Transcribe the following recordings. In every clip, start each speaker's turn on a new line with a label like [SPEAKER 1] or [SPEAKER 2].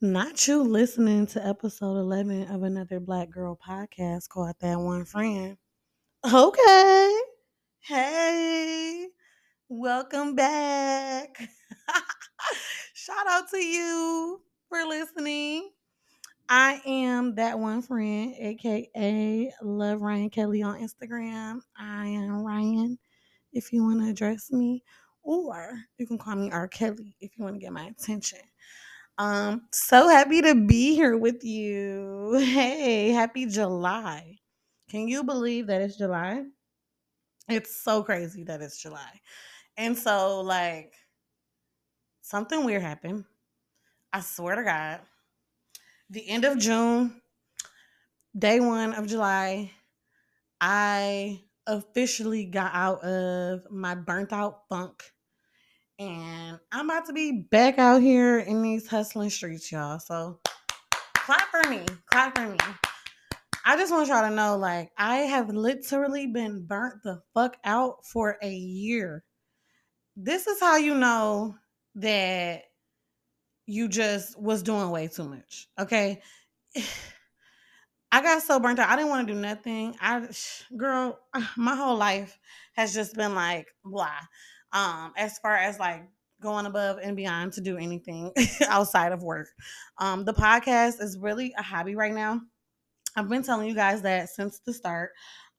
[SPEAKER 1] Not you listening to episode 11 of another Black Girl podcast called That One Friend. Okay. Hey, welcome back. Shout out to you for listening. I am that one friend, aka Love Ryan Kelly on Instagram. I am Ryan if you want to address me, or you can call me R. Kelly if you want to get my attention. Um, so happy to be here with you. Hey, happy July. Can you believe that it's July? It's so crazy that it's July. And so, like, something weird happened. I swear to God. The end of June, day one of July, I officially got out of my burnt out funk and I'm about to be back out here in these hustling streets, y'all. So clap for me. Clap for me. I just want y'all to know, like, I have literally been burnt the fuck out for a year. This is how you know that you just was doing way too much. Okay. I got so burnt out. I didn't want to do nothing. I girl, my whole life has just been like blah um as far as like going above and beyond to do anything outside of work um the podcast is really a hobby right now i've been telling you guys that since the start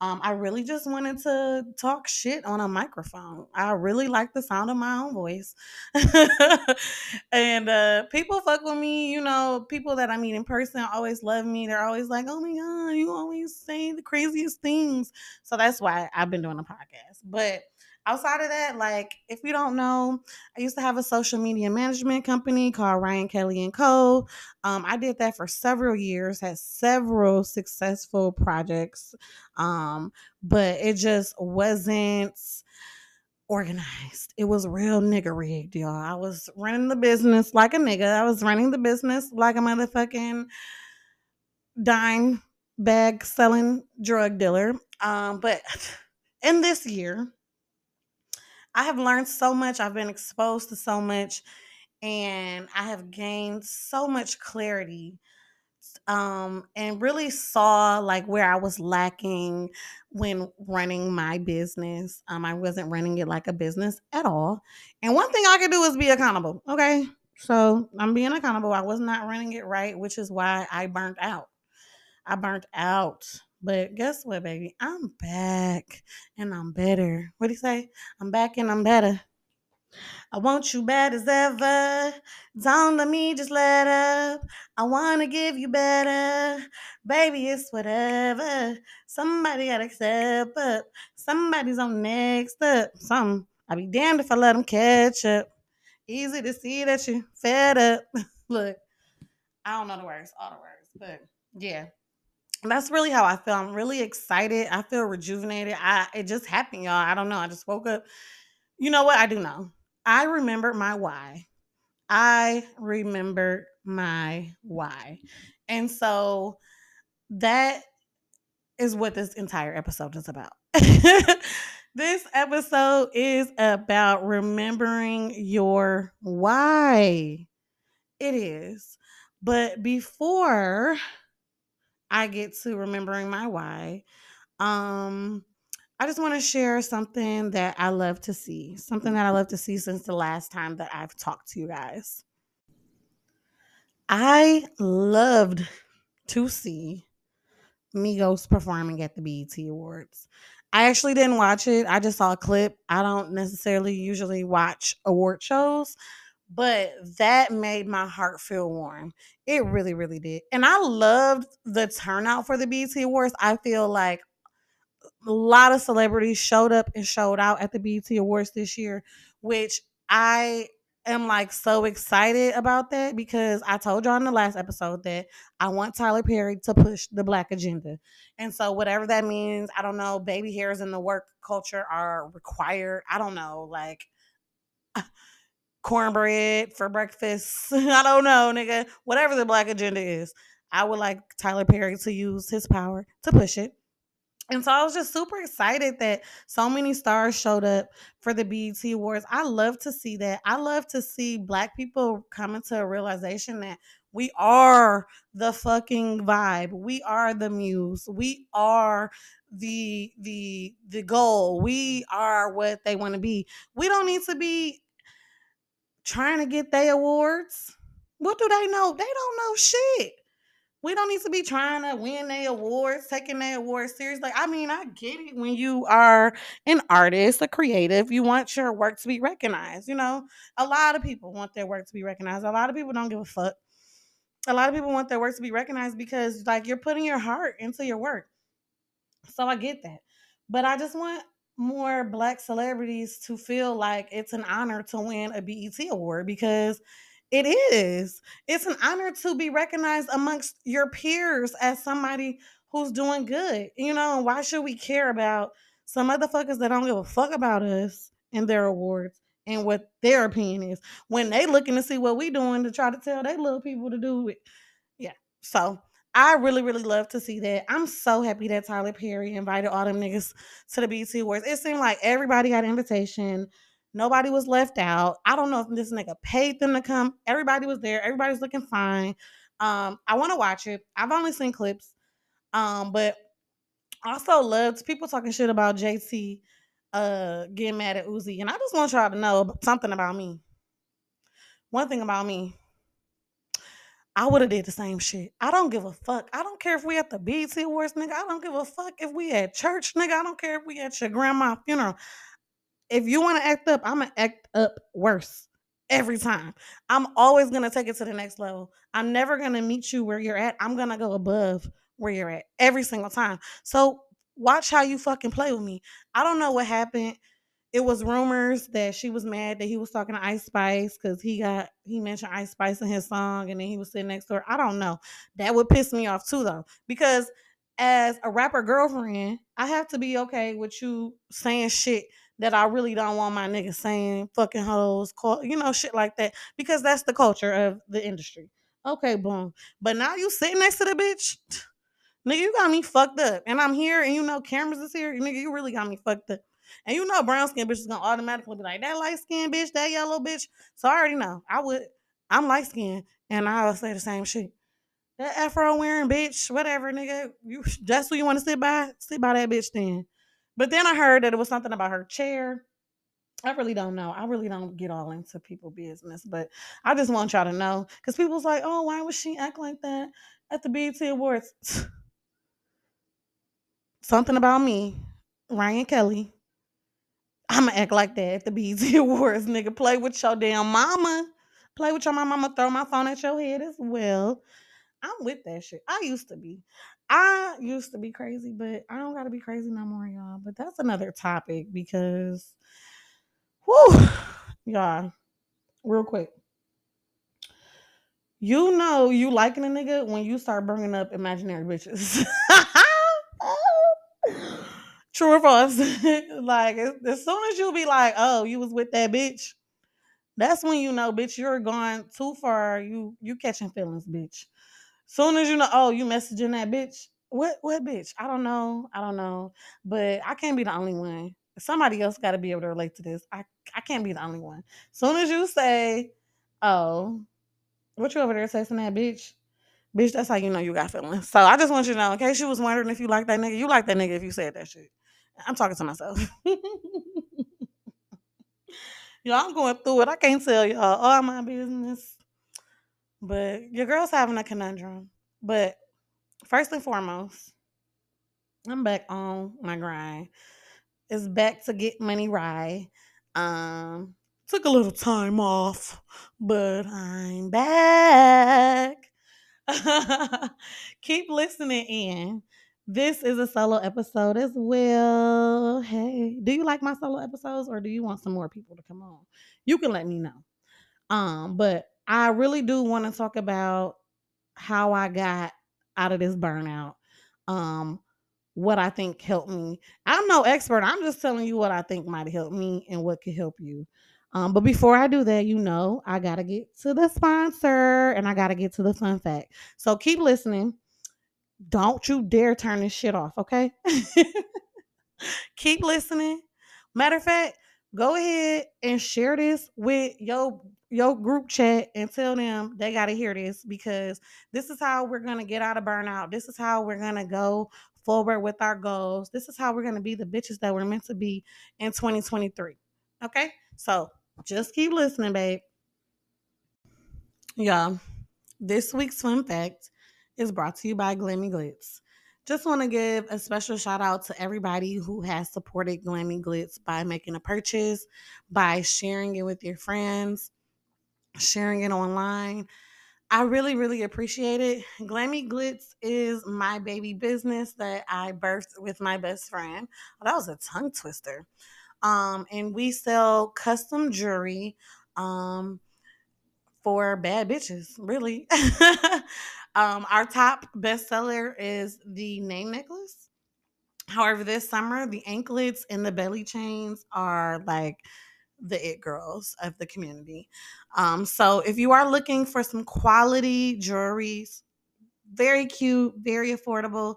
[SPEAKER 1] um, I really just wanted to talk shit on a microphone. I really like the sound of my own voice. and uh, people fuck with me, you know, people that I meet in person always love me. They're always like, oh my God, you always say the craziest things. So that's why I've been doing a podcast. But outside of that, like if you don't know, I used to have a social media management company called Ryan Kelly and Co. Um, I did that for several years, had several successful projects, um, but it just wasn't organized. It was real nigga rigged, y'all. I was running the business like a nigga. I was running the business like a motherfucking dime bag selling drug dealer. Um, but in this year, I have learned so much. I've been exposed to so much, and I have gained so much clarity. Um, and really saw like where I was lacking when running my business. Um, I wasn't running it like a business at all. And one thing I could do is be accountable. Okay. So I'm being accountable. I was not running it right, which is why I burnt out. I burnt out. But guess what, baby? I'm back and I'm better. What do you say? I'm back and I'm better. I want you bad as ever. Don't let me just let up. I want to give you better. Baby, it's whatever. Somebody got to step up. Somebody's on next up. Some. I'll be damned if I let them catch up. Easy to see that you fed up. Look, I don't know the words, all the words, but yeah, that's really how I feel. I'm really excited. I feel rejuvenated. I it just happened, y'all. I don't know. I just woke up. You know what? I do know. I remember my why. I remember my why. And so that is what this entire episode is about. this episode is about remembering your why. It is. But before I get to remembering my why. Um, I just want to share something that I love to see, something that I love to see since the last time that I've talked to you guys. I loved to see Migos performing at the BET Awards. I actually didn't watch it. I just saw a clip. I don't necessarily usually watch award shows, but that made my heart feel warm. It really, really did. And I loved the turnout for the BET Awards. I feel like a lot of celebrities showed up and showed out at the BET Awards this year, which I am like so excited about that because I told y'all in the last episode that I want Tyler Perry to push the black agenda. And so whatever that means, I don't know, baby hairs in the work culture are required. I don't know, like cornbread for breakfast. I don't know, nigga. Whatever the black agenda is, I would like Tyler Perry to use his power to push it. And so I was just super excited that so many stars showed up for the BET Awards. I love to see that. I love to see black people come into a realization that we are the fucking vibe. We are the muse. We are the the the goal. We are what they want to be. We don't need to be trying to get their awards. What do they know? They don't know shit we don't need to be trying to win their awards, taking their awards seriously. I mean, I get it when you are an artist, a creative, you want your work to be recognized. You know, a lot of people want their work to be recognized. A lot of people don't give a fuck. A lot of people want their work to be recognized because, like, you're putting your heart into your work. So I get that. But I just want more black celebrities to feel like it's an honor to win a BET award because it is. It's an honor to be recognized amongst your peers as somebody who's doing good. You know, why should we care about some motherfuckers that don't give a fuck about us and their awards and what their opinion is when they looking to see what we doing to try to tell they little people to do it. Yeah. So I really, really love to see that. I'm so happy that Tyler Perry invited all them niggas to the BET Awards. It seemed like everybody got an invitation. Nobody was left out. I don't know if this nigga paid them to come. Everybody was there. Everybody's looking fine. Um, I want to watch it. I've only seen clips. Um, but also loved people talking shit about JT uh getting mad at Uzi. And I just want y'all to know something about me. One thing about me. I would have did the same shit. I don't give a fuck. I don't care if we at the BET Awards, nigga. I don't give a fuck if we at church, nigga. I don't care if we at your grandma's funeral if you want to act up, I'm gonna act up worse every time. I'm always gonna take it to the next level. I'm never gonna meet you where you're at. I'm gonna go above where you're at every single time. So watch how you fucking play with me. I don't know what happened. It was rumors that she was mad that he was talking to Ice Spice because he got he mentioned Ice Spice in his song and then he was sitting next to her. I don't know. That would piss me off too though. Because as a rapper girlfriend, I have to be okay with you saying shit that I really don't want my niggas saying fucking hoes, call, you know, shit like that, because that's the culture of the industry. Okay, boom. But now you sitting next to the bitch, nigga, you got me fucked up. And I'm here, and you know cameras is here, nigga, you really got me fucked up. And you know brown skin bitch is gonna automatically be like, that light skin bitch, that yellow bitch. So I already know. I would, I'm light skinned, and I'll say the same shit. That afro wearing bitch, whatever, nigga. You that's who you want to sit by? Sit by that bitch then. But then I heard that it was something about her chair. I really don't know. I really don't get all into people business, but I just want y'all to know because people's like, oh, why would she act like that at the BET Awards? something about me, Ryan Kelly. I'ma act like that at the BET Awards, nigga. Play with your damn mama. Play with your mama. I'ma throw my phone at your head as well. I'm with that shit. I used to be. I used to be crazy, but I don't gotta be crazy no more, y'all. But that's another topic because whoo, y'all, real quick. You know you liking a nigga when you start bringing up imaginary bitches. True or false? like as soon as you be like, "Oh, you was with that bitch," that's when you know, bitch, you're going too far. You you catching feelings, bitch. Soon as you know, oh, you messaging that bitch. What what bitch? I don't know. I don't know. But I can't be the only one. Somebody else got to be able to relate to this. I I can't be the only one. Soon as you say, "Oh, what you over there texting that bitch?" Bitch, that's how you know you got feelings. So I just want you to know, in case you was wondering if you like that nigga, you like that nigga if you said that shit. I'm talking to myself. y'all, I'm going through it. I can't tell y'all all my business. But your girl's having a conundrum. But first and foremost, I'm back on my grind. It's back to get money right. Um, took a little time off, but I'm back. Keep listening in. This is a solo episode as well. Hey, do you like my solo episodes or do you want some more people to come on? You can let me know. Um, but I really do want to talk about how I got out of this burnout. Um, what I think helped me. I'm no expert. I'm just telling you what I think might help me and what could help you. Um, but before I do that, you know, I gotta get to the sponsor and I gotta get to the fun fact. So keep listening. Don't you dare turn this shit off, okay? Keep listening. Matter of fact, go ahead and share this with your your group chat and tell them they got to hear this because this is how we're going to get out of burnout. This is how we're going to go forward with our goals. This is how we're going to be the bitches that we're meant to be in 2023. Okay? So, just keep listening, babe. Yeah. This week's fun fact is brought to you by Glammy Glitz. Just want to give a special shout out to everybody who has supported Glammy Glitz by making a purchase, by sharing it with your friends, sharing it online. I really, really appreciate it. Glammy Glitz is my baby business that I birthed with my best friend. Oh, that was a tongue twister. Um, and we sell custom jewelry um, for bad bitches, really. um, our top bestseller is the name necklace. However, this summer, the anklets and the belly chains are like the it girls of the community. Um, so if you are looking for some quality jewelry, very cute, very affordable,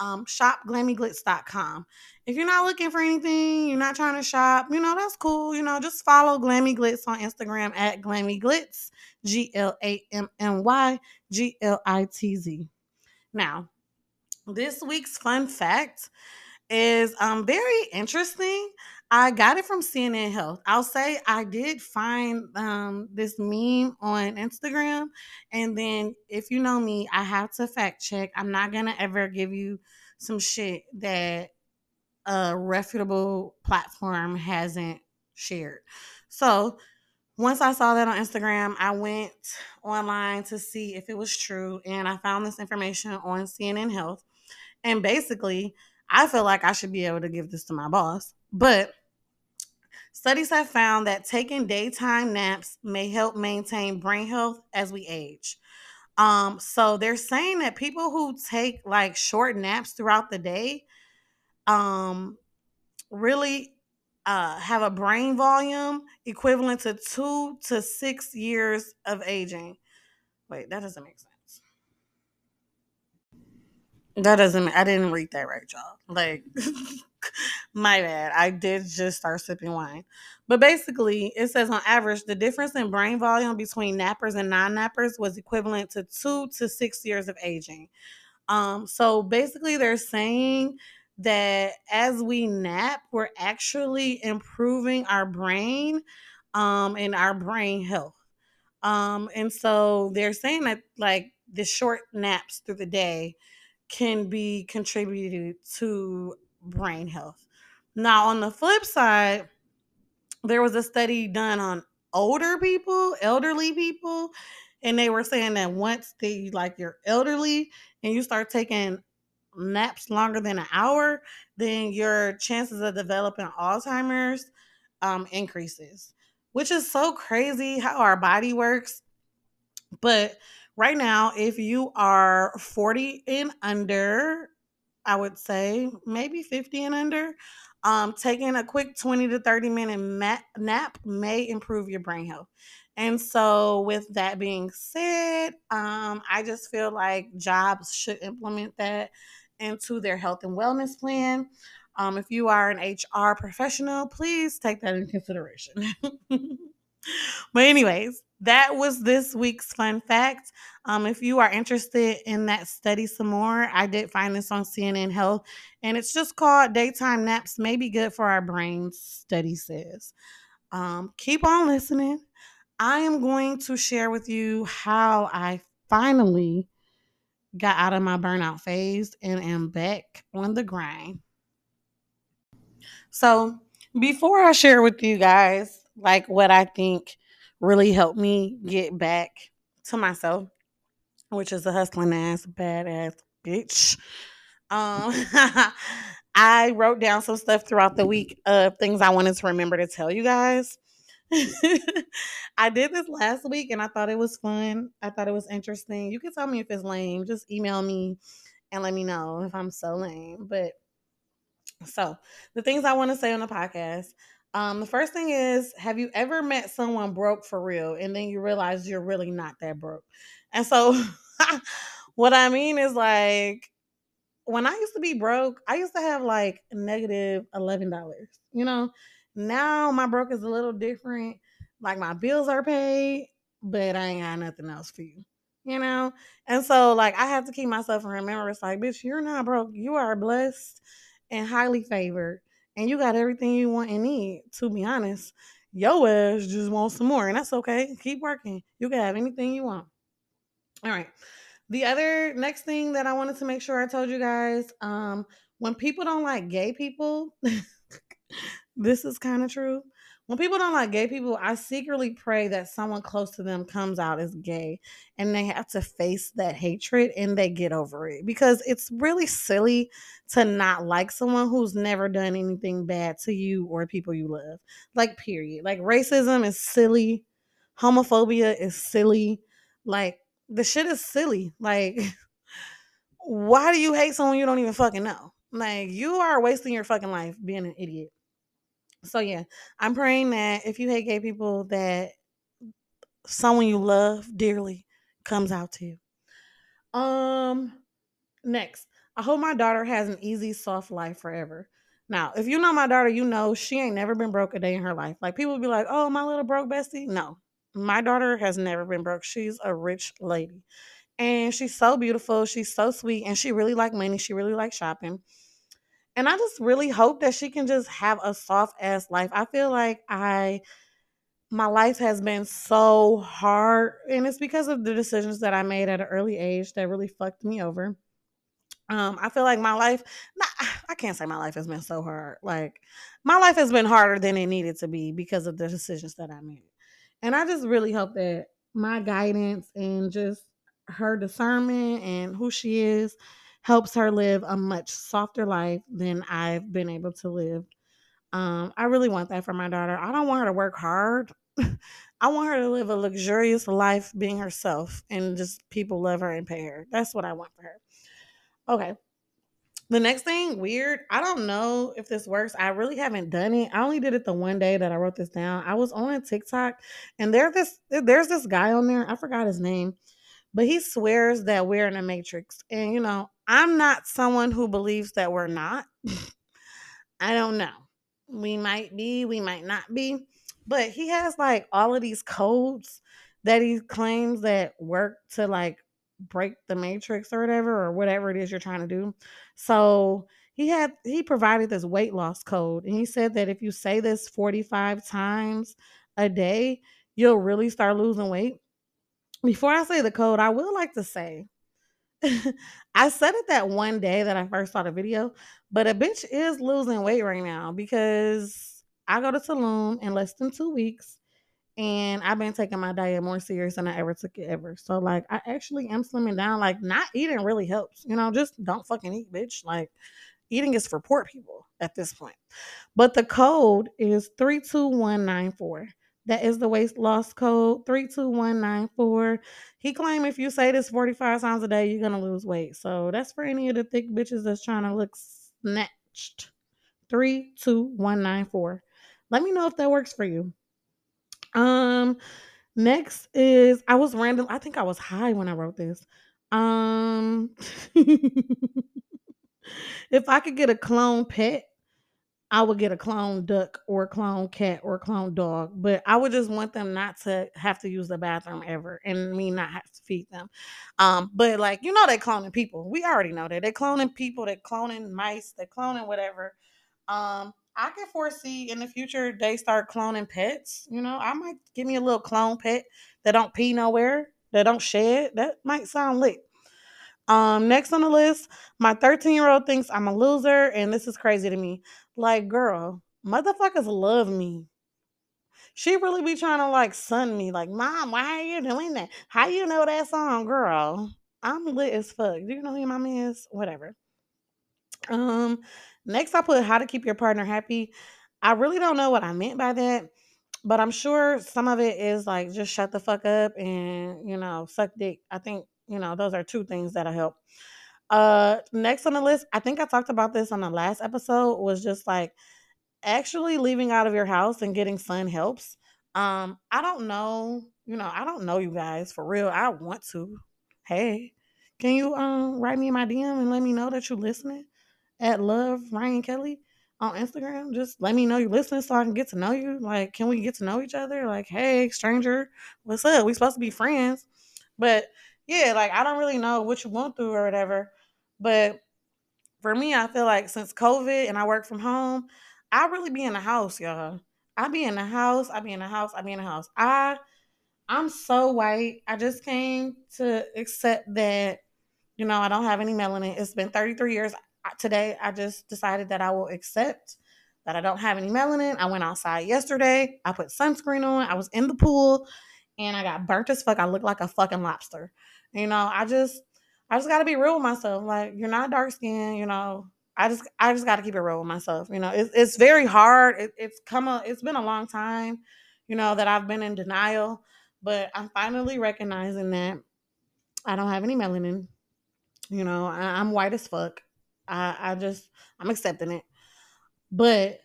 [SPEAKER 1] um, shop glammyglitz.com. If you're not looking for anything, you're not trying to shop, you know, that's cool. You know, just follow Glammy Glitz on Instagram at Glammy Glitz, G L A M M Y G L I T Z. Now, this week's fun fact is um very interesting. I got it from CNN Health. I'll say I did find um this meme on Instagram, and then if you know me, I have to fact check. I'm not gonna ever give you some shit that a reputable platform hasn't shared. So once I saw that on Instagram, I went online to see if it was true, and I found this information on CNN Health. And basically, I feel like I should be able to give this to my boss. But studies have found that taking daytime naps may help maintain brain health as we age. Um, so they're saying that people who take like short naps throughout the day um really uh, have a brain volume equivalent to two to six years of aging. Wait, that doesn't make sense. That doesn't. I didn't read that right, y'all. Like, my bad. I did just start sipping wine, but basically, it says on average, the difference in brain volume between nappers and non-nappers was equivalent to two to six years of aging. Um, so basically, they're saying that as we nap, we're actually improving our brain, um, and our brain health. Um, and so they're saying that like the short naps through the day can be contributed to brain health. Now, on the flip side, there was a study done on older people, elderly people, and they were saying that once they like you're elderly and you start taking naps longer than an hour, then your chances of developing Alzheimer's um, increases, which is so crazy how our body works. But right now, if you are 40 and under, I would say maybe 50 and under, um, taking a quick 20 to 30 minute nap may improve your brain health. And so, with that being said, um, I just feel like jobs should implement that into their health and wellness plan. Um, if you are an HR professional, please take that into consideration. but, anyways, that was this week's fun fact. Um, if you are interested in that study some more, I did find this on CNN Health, and it's just called Daytime Naps May Be Good for Our Brains, study says. Um, keep on listening. I am going to share with you how I finally got out of my burnout phase and am back on the grind. So, before I share with you guys like what I think really helped me get back to myself, which is a hustling ass badass bitch. Um I wrote down some stuff throughout the week of things I wanted to remember to tell you guys. I did this last week and I thought it was fun. I thought it was interesting. You can tell me if it's lame. Just email me and let me know if I'm so lame. But so the things I want to say on the podcast. Um, the first thing is, have you ever met someone broke for real and then you realize you're really not that broke? And so what I mean is like when I used to be broke, I used to have like negative negative eleven dollars. You know, now my broke is a little different. Like my bills are paid, but I ain't got nothing else for you. You know, and so like I have to keep myself in remembrance. Like, bitch, you're not broke. You are blessed and highly favored, and you got everything you want and need. To be honest, your ass just wants some more, and that's okay. Keep working. You can have anything you want. All right. The other next thing that I wanted to make sure I told you guys, um, when people don't like gay people, this is kind of true. When people don't like gay people, I secretly pray that someone close to them comes out as gay and they have to face that hatred and they get over it because it's really silly to not like someone who's never done anything bad to you or people you love. Like, period. Like, racism is silly, homophobia is silly. Like, the shit is silly. Like, why do you hate someone you don't even fucking know? Like, you are wasting your fucking life being an idiot. So yeah, I'm praying that if you hate gay people, that someone you love dearly comes out to you. Um, next, I hope my daughter has an easy, soft life forever. Now, if you know my daughter, you know she ain't never been broke a day in her life. Like people be like, "Oh, my little broke bestie." No, my daughter has never been broke. She's a rich lady, and she's so beautiful. She's so sweet, and she really like money. She really like shopping. And I just really hope that she can just have a soft ass life. I feel like I my life has been so hard and it's because of the decisions that I made at an early age that really fucked me over. Um, I feel like my life, not, I can't say my life has been so hard. Like, my life has been harder than it needed to be because of the decisions that I made. And I just really hope that my guidance and just her discernment and who she is helps her live a much softer life than I've been able to live. Um, I really want that for my daughter. I don't want her to work hard. I want her to live a luxurious life being herself and just people love her and pay her. That's what I want for her. Okay. The next thing, weird. I don't know if this works. I really haven't done it. I only did it the one day that I wrote this down. I was on TikTok and there this there's this guy on there. I forgot his name but he swears that we're in a matrix. And, you know, I'm not someone who believes that we're not. I don't know. We might be, we might not be. But he has like all of these codes that he claims that work to like break the matrix or whatever, or whatever it is you're trying to do. So he had he provided this weight loss code and he said that if you say this 45 times a day, you'll really start losing weight. Before I say the code, I will like to say I said it that one day that I first saw the video, but a bitch is losing weight right now because I go to Tulum in less than two weeks and I've been taking my diet more serious than I ever took it ever. So like I actually am slimming down. Like not eating really helps. You know, just don't fucking eat, bitch. Like eating is for poor people at this point. But the code is 32194. That is the weight loss code 32194. He claimed if you say this 45 times a day, you're gonna lose weight. So that's for any of the thick bitches that's trying to look snatched. 32194. Let me know if that works for you. Um next is I was random. I think I was high when I wrote this. Um if I could get a clone pet, I would get a clone duck or a clone cat or a clone dog, but I would just want them not to have to use the bathroom ever and me not have to feed them. Um, but like you know, they're cloning people. We already know that they're cloning people, they're cloning mice, they're cloning whatever. Um, I can foresee in the future they start cloning pets. You know, I might give me a little clone pet that don't pee nowhere, that don't shed. That might sound lit. Um, next on the list, my 13 year old thinks I'm a loser, and this is crazy to me. Like, girl, motherfuckers love me. She really be trying to like sun me, like, Mom, why are you doing that? How you know that song, girl? I'm lit as fuck. Do you know who your mom is? Whatever. Um, next I put how to keep your partner happy. I really don't know what I meant by that, but I'm sure some of it is like just shut the fuck up and you know, suck dick. I think, you know, those are two things that'll help. Uh next on the list, I think I talked about this on the last episode, was just like actually leaving out of your house and getting sun helps. Um, I don't know, you know, I don't know you guys for real. I want to. Hey, Can you um write me my DM and let me know that you're listening at Love Ryan Kelly on Instagram? Just let me know you're listening so I can get to know you. Like, can we get to know each other? Like, hey, stranger, what's up? We supposed to be friends. But yeah, like I don't really know what you went through or whatever. But for me, I feel like since COVID and I work from home, I really be in the house, y'all. I be in the house. I be in the house. I be in the house. I I'm so white. I just came to accept that, you know, I don't have any melanin. It's been 33 years. Today, I just decided that I will accept that I don't have any melanin. I went outside yesterday. I put sunscreen on. I was in the pool and I got burnt as fuck. I look like a fucking lobster. You know, I just I just gotta be real with myself. Like, you're not dark skinned, you know. I just I just gotta keep it real with myself. You know, it's it's very hard. It, it's come a it's been a long time, you know, that I've been in denial. But I'm finally recognizing that I don't have any melanin. You know, I, am white as fuck. I, I just I'm accepting it. But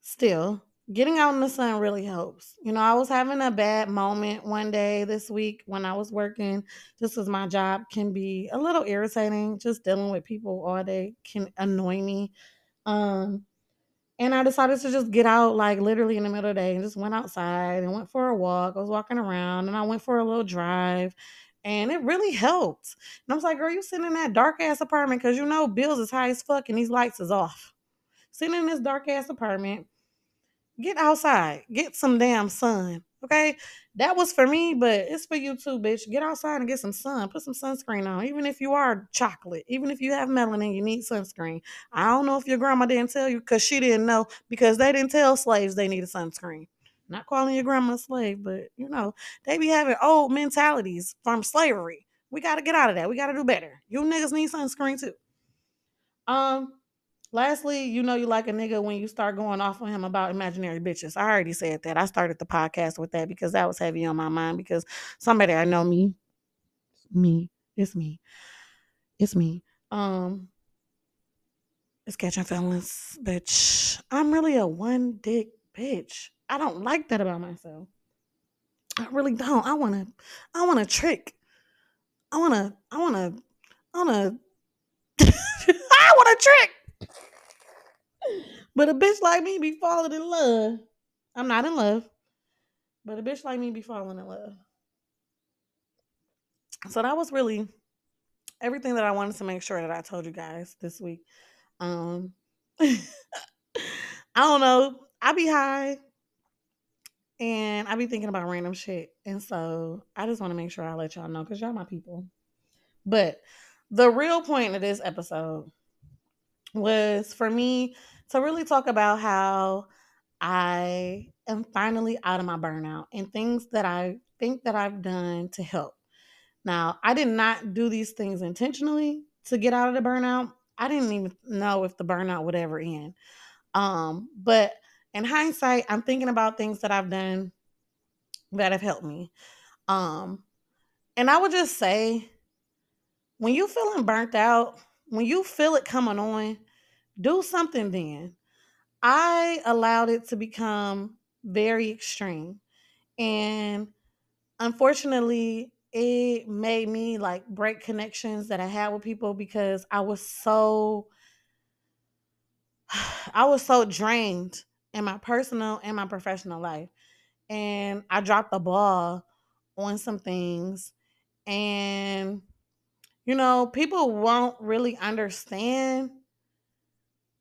[SPEAKER 1] still, getting out in the sun really helps. You know, I was having a bad moment one day this week when I was working, just as my job can be a little irritating. Just dealing with people all day can annoy me. Um, and I decided to just get out like literally in the middle of the day and just went outside and went for a walk. I was walking around and I went for a little drive and it really helped. And I was like, girl, you sitting in that dark ass apartment because you know bills is high as fuck and these lights is off. Sitting in this dark ass apartment, get outside, get some damn sun. Okay, that was for me, but it's for you too, bitch. Get outside and get some sun. Put some sunscreen on. Even if you are chocolate, even if you have melanin, you need sunscreen. I don't know if your grandma didn't tell you because she didn't know because they didn't tell slaves they needed sunscreen. Not calling your grandma a slave, but you know, they be having old mentalities from slavery. We got to get out of that. We got to do better. You niggas need sunscreen too. Um, Lastly, you know you like a nigga when you start going off on him about imaginary bitches. I already said that. I started the podcast with that because that was heavy on my mind because somebody I know me, me, it's me, it's me. Um, it's catching feelings, bitch. I'm really a one dick bitch. I don't like that about myself. I really don't. I wanna, I wanna trick. I wanna, I wanna, I wanna, I wanna trick. But a bitch like me be falling in love. I'm not in love. But a bitch like me be falling in love. So that was really everything that I wanted to make sure that I told you guys this week. Um I don't know. I be high and I be thinking about random shit. And so I just want to make sure I let y'all know because y'all my people. But the real point of this episode was for me to really talk about how I am finally out of my burnout and things that I think that I've done to help. Now, I did not do these things intentionally to get out of the burnout. I didn't even know if the burnout would ever end. Um, but in hindsight, I'm thinking about things that I've done that have helped me. Um, and I would just say when you're feeling burnt out, when you feel it coming on, do something then. I allowed it to become very extreme. And unfortunately, it made me like break connections that I had with people because I was so I was so drained in my personal and my professional life. And I dropped the ball on some things and you know, people won't really understand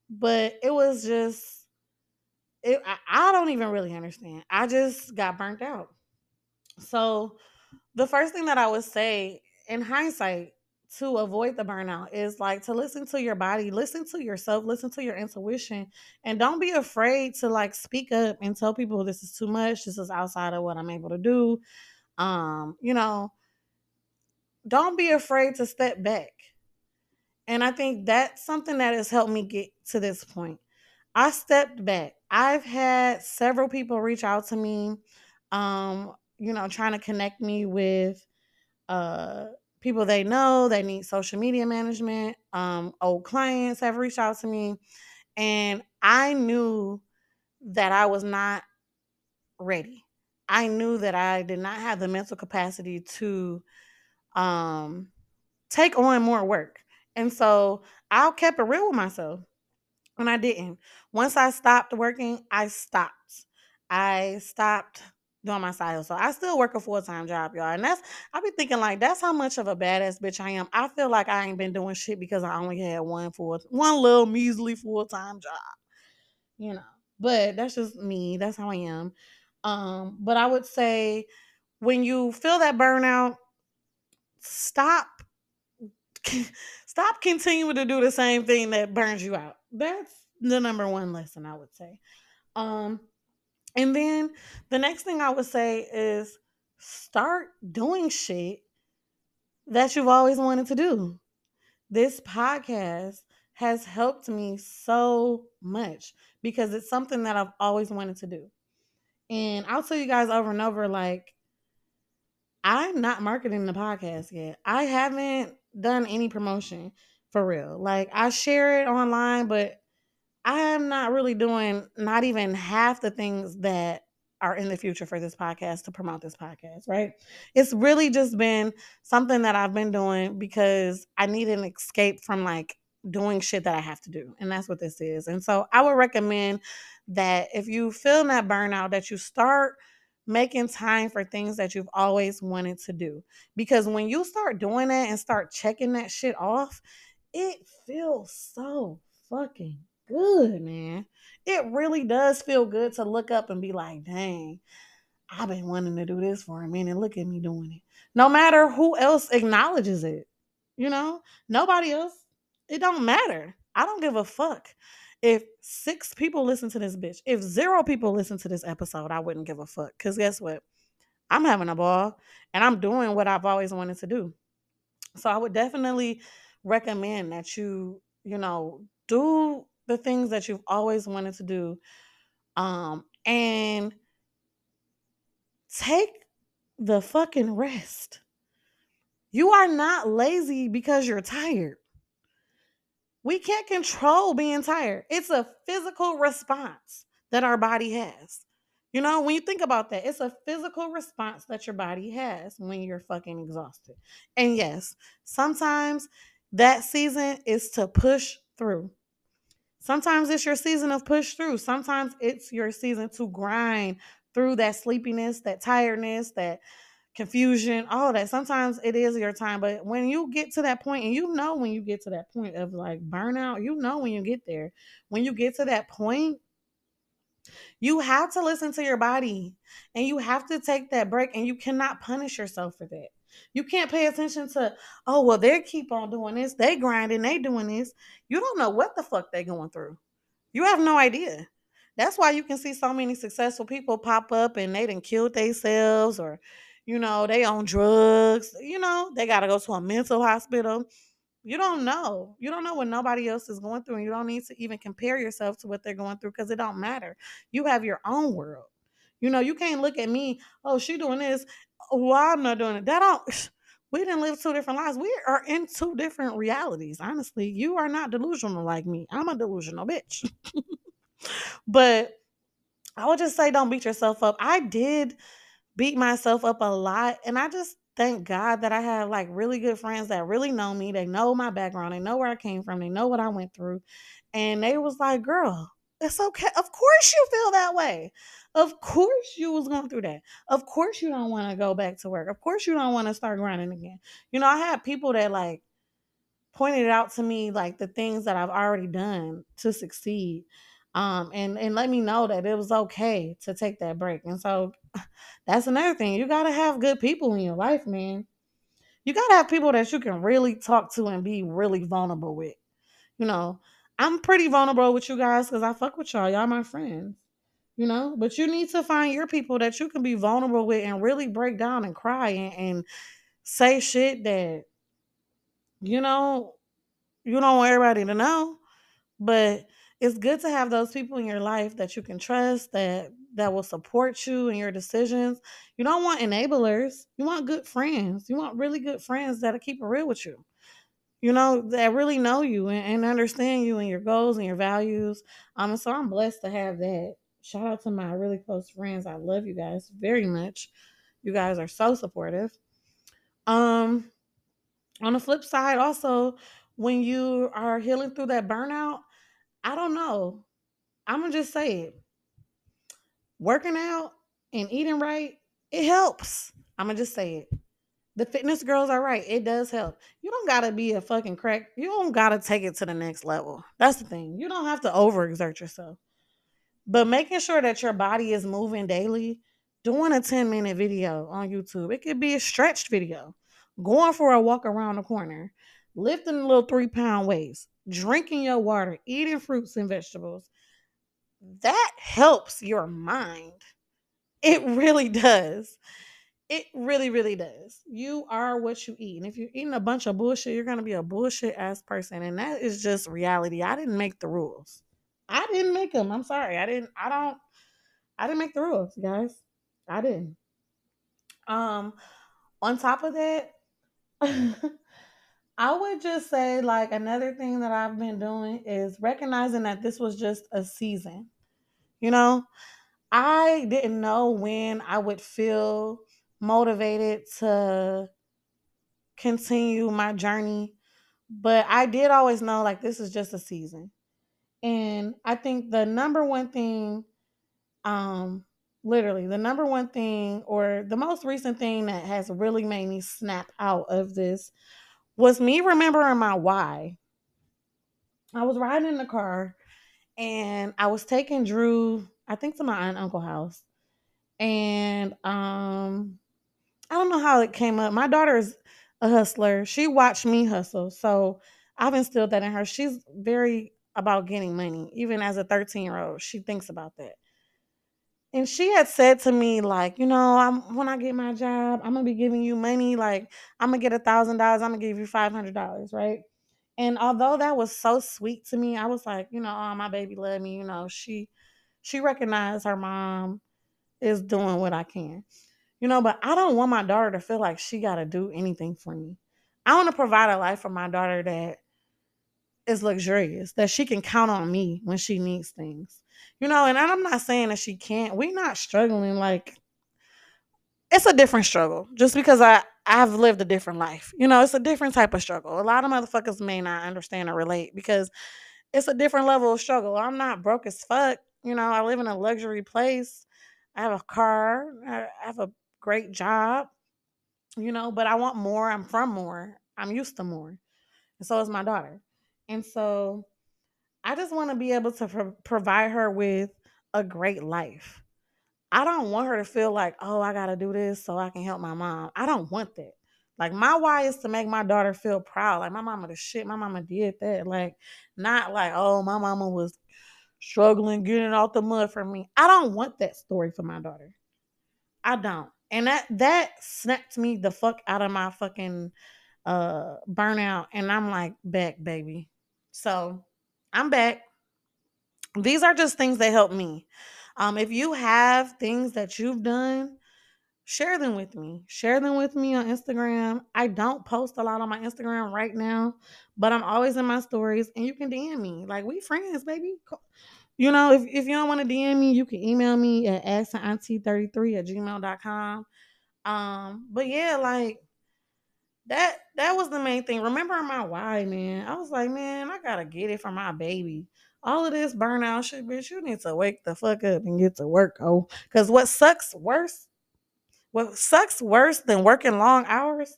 [SPEAKER 1] but it was just it, I, I don't even really understand. I just got burnt out. So the first thing that I would say in hindsight to avoid the burnout is like to listen to your body, listen to yourself, listen to your intuition, and don't be afraid to like speak up and tell people this is too much, this is outside of what I'm able to do. Um, you know, don't be afraid to step back. And I think that's something that has helped me get to this point. I stepped back. I've had several people reach out to me, um, you know, trying to connect me with uh people they know they need social media management. Um, old clients have reached out to me, and I knew that I was not ready. I knew that I did not have the mental capacity to um take on more work. And so I kept it real with myself. And I didn't. Once I stopped working, I stopped. I stopped doing my side hustle. I still work a full time job, y'all. And that's I be thinking like that's how much of a badass bitch I am. I feel like I ain't been doing shit because I only had one full one little measly full time job. You know. But that's just me. That's how I am. Um, but I would say when you feel that burnout, stop stop continuing to do the same thing that burns you out. That's the number one lesson I would say. Um and then the next thing I would say is start doing shit that you've always wanted to do. This podcast has helped me so much because it's something that I've always wanted to do. And I'll tell you guys over and over like, I'm not marketing the podcast yet. I haven't done any promotion for real. Like, I share it online, but I'm not really doing not even half the things that are in the future for this podcast to promote this podcast, right? It's really just been something that I've been doing because I need an escape from like doing shit that I have to do. And that's what this is. And so I would recommend that if you feel that burnout, that you start making time for things that you've always wanted to do. Because when you start doing that and start checking that shit off, it feels so fucking good, man. It really does feel good to look up and be like, dang, I've been wanting to do this for a minute. Look at me doing it. No matter who else acknowledges it, you know, nobody else. It don't matter. I don't give a fuck. If six people listen to this bitch, if zero people listen to this episode, I wouldn't give a fuck. Because guess what? I'm having a ball and I'm doing what I've always wanted to do. So I would definitely recommend that you, you know, do the things that you've always wanted to do um and take the fucking rest. You are not lazy because you're tired. We can't control being tired. It's a physical response that our body has. You know, when you think about that, it's a physical response that your body has when you're fucking exhausted. And yes, sometimes that season is to push through. Sometimes it's your season of push through. Sometimes it's your season to grind through that sleepiness, that tiredness, that confusion, all that. Sometimes it is your time, but when you get to that point, and you know when you get to that point of like burnout, you know when you get there. When you get to that point, you have to listen to your body and you have to take that break, and you cannot punish yourself for that. You can't pay attention to, oh, well, they keep on doing this, they grinding, they doing this. You don't know what the fuck they going through. You have no idea. That's why you can see so many successful people pop up and they didn't kill themselves or, you know, they on drugs. You know, they got to go to a mental hospital. You don't know. You don't know what nobody else is going through, and you don't need to even compare yourself to what they're going through because it don't matter. You have your own world. You know, you can't look at me. Oh, she doing this. Why I'm not doing it? That don't. We didn't live two different lives. We are in two different realities. Honestly, you are not delusional like me. I'm a delusional bitch. but I would just say, don't beat yourself up. I did beat myself up a lot, and I just thank God that I have like really good friends that really know me. They know my background. They know where I came from. They know what I went through, and they was like, "Girl, it's okay. Of course you feel that way. Of course you was going through that. Of course you don't want to go back to work. Of course you don't want to start grinding again. You know, I had people that like pointed out to me like the things that I've already done to succeed. Um and and let me know that it was okay to take that break. And so that's another thing. You got to have good people in your life, man. You got to have people that you can really talk to and be really vulnerable with. You know, I'm pretty vulnerable with you guys because I fuck with y'all. Y'all my friends. You know, but you need to find your people that you can be vulnerable with and really break down and cry and, and say shit that, you know, you don't want everybody to know. But it's good to have those people in your life that you can trust, that that will support you in your decisions. You don't want enablers. You want good friends. You want really good friends that'll keep it real with you you know, that really know you and, and, understand you and your goals and your values. Um, and so I'm blessed to have that. Shout out to my really close friends. I love you guys very much. You guys are so supportive. Um, On the flip side, also, when you are healing through that burnout, I don't know. I'm gonna just say it. Working out and eating right, it helps. I'm gonna just say it. The fitness girls are right. It does help. You don't gotta be a fucking crack. You don't gotta take it to the next level. That's the thing. You don't have to overexert yourself. But making sure that your body is moving daily, doing a 10 minute video on YouTube, it could be a stretched video, going for a walk around the corner, lifting little three pound weights, drinking your water, eating fruits and vegetables. That helps your mind. It really does. It really, really does. You are what you eat. And if you're eating a bunch of bullshit, you're going to be a bullshit ass person. And that is just reality. I didn't make the rules. I didn't make them. I'm sorry. I didn't, I don't, I didn't make the rules, guys. I didn't. Um, on top of that, I would just say like another thing that I've been doing is recognizing that this was just a season. You know, I didn't know when I would feel motivated to continue my journey, but I did always know like this is just a season. And I think the number one thing um literally the number one thing or the most recent thing that has really made me snap out of this was me remembering my why. I was riding in the car and I was taking Drew, I think to my aunt and uncle house. And um I don't know how it came up. My daughter is a hustler. She watched me hustle. So I've instilled that in her. She's very about getting money. Even as a 13 year old, she thinks about that. And she had said to me, like, you know, I'm when I get my job, I'm gonna be giving you money. Like, I'm gonna get a thousand dollars, I'm gonna give you five hundred dollars, right? And although that was so sweet to me, I was like, you know, oh, my baby love me. You know, she she recognized her mom is doing what I can. You know, but I don't want my daughter to feel like she gotta do anything for me. I want to provide a life for my daughter that is luxurious, that she can count on me when she needs things. You know, and I'm not saying that she can't. We're not struggling like it's a different struggle. Just because I I've lived a different life. You know, it's a different type of struggle. A lot of motherfuckers may not understand or relate because it's a different level of struggle. I'm not broke as fuck. You know, I live in a luxury place. I have a car. I have a great job. You know, but I want more. I'm from more. I'm used to more. And so is my daughter. And so I just want to be able to pro- provide her with a great life. I don't want her to feel like, oh, I got to do this so I can help my mom. I don't want that. Like, my why is to make my daughter feel proud. Like, my mama, the shit, my mama did that. Like, not like, oh, my mama was struggling getting out the mud for me. I don't want that story for my daughter. I don't. And that that snapped me the fuck out of my fucking uh burnout. And I'm like, back, baby. So I'm back. These are just things that help me. Um, if you have things that you've done, share them with me. Share them with me on Instagram. I don't post a lot on my Instagram right now, but I'm always in my stories and you can DM me. Like we friends, baby. You know, if, if you don't want to DM me, you can email me at auntie33 at gmail.com. Um, but yeah, like that that was the main thing. Remember my why, man. I was like, man, I gotta get it for my baby. All of this burnout shit, bitch. You need to wake the fuck up and get to work, oh. Cause what sucks worse, what sucks worse than working long hours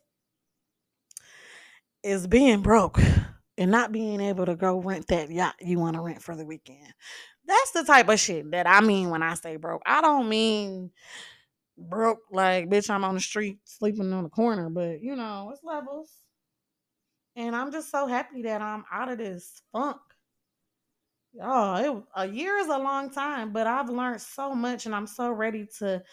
[SPEAKER 1] is being broke and not being able to go rent that yacht you want to rent for the weekend. That's the type of shit that I mean when I say broke. I don't mean broke like bitch i'm on the street sleeping on the corner but you know it's levels. And i'm just so happy that i'm out of this funk. Oh it, a year is a long time but i've learned so much and i'm so ready to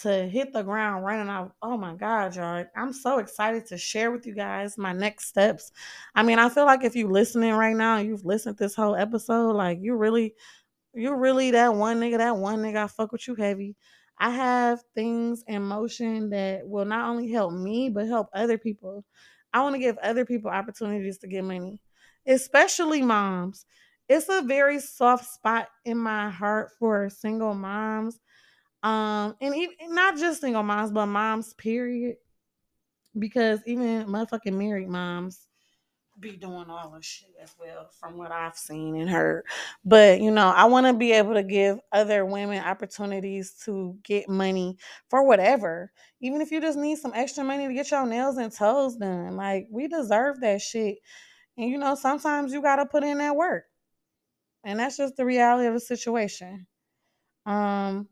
[SPEAKER 1] to hit the ground running. Out oh my god y'all i'm so excited to share with you guys my next steps. I mean i feel like if you're listening right now you've listened this whole episode like you really you're really that one nigga that one nigga i fuck with you heavy I have things in motion that will not only help me, but help other people. I want to give other people opportunities to get money, especially moms. It's a very soft spot in my heart for single moms. Um, and even, not just single moms, but moms, period. because even motherfucking married moms be doing all this shit as well from what I've seen and heard. But you know, I want to be able to give other women opportunities to get money for whatever. Even if you just need some extra money to get your nails and toes done. Like we deserve that shit. And you know, sometimes you got to put in that work. And that's just the reality of the situation. Um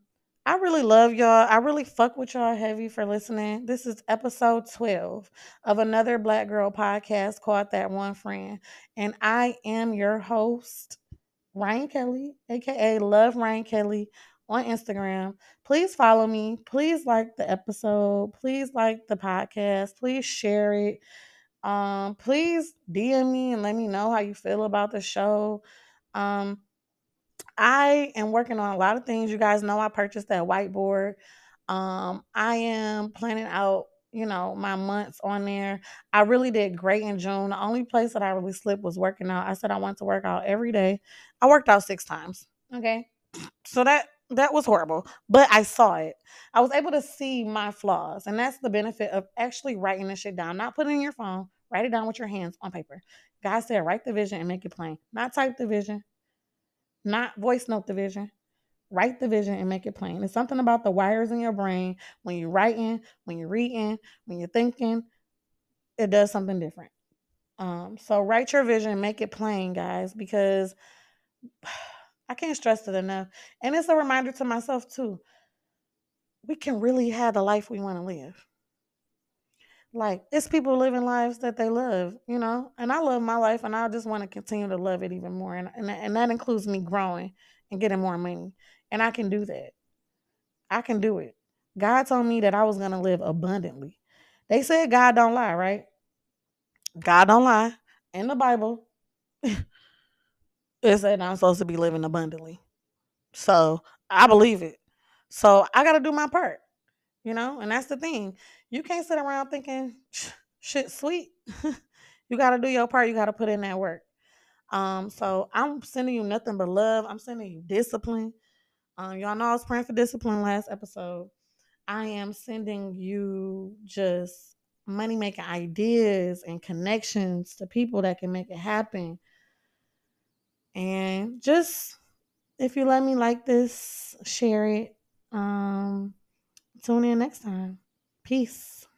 [SPEAKER 1] really love y'all. I really fuck with y'all heavy for listening. This is episode 12 of another Black Girl podcast called That One Friend. And I am your host, Ryan Kelly, aka Love Ryan Kelly on Instagram. Please follow me. Please like the episode. Please like the podcast. Please share it. Um, please DM me and let me know how you feel about the show. Um, I am working on a lot of things. You guys know I purchased that whiteboard. Um, I am planning out, you know, my months on there. I really did great in June. The only place that I really slipped was working out. I said I want to work out every day. I worked out six times. Okay. So that that was horrible, but I saw it. I was able to see my flaws, and that's the benefit of actually writing this shit down, not putting in your phone. Write it down with your hands on paper. God said, write the vision and make it plain. Not type the vision, not voice note the vision. Write the vision and make it plain. It's something about the wires in your brain when you're writing, when you're reading, when you're thinking, it does something different. Um, so write your vision, make it plain, guys, because I can't stress it enough. And it's a reminder to myself too. We can really have the life we want to live. Like it's people living lives that they love, you know. And I love my life, and I just want to continue to love it even more. And and, and that includes me growing and getting more money. And I can do that. I can do it. God told me that I was gonna live abundantly. They said God don't lie, right? God don't lie. In the Bible, it said I'm supposed to be living abundantly. So I believe it. So I got to do my part, you know, and that's the thing. You can't sit around thinking shit sweet. you got to do your part. You got to put in that work. Um, so I'm sending you nothing but love. I'm sending you discipline. Um, y'all know I was praying for discipline last episode. I am sending you just money making ideas and connections to people that can make it happen. And just if you let me like this, share it. Um, tune in next time. Peace.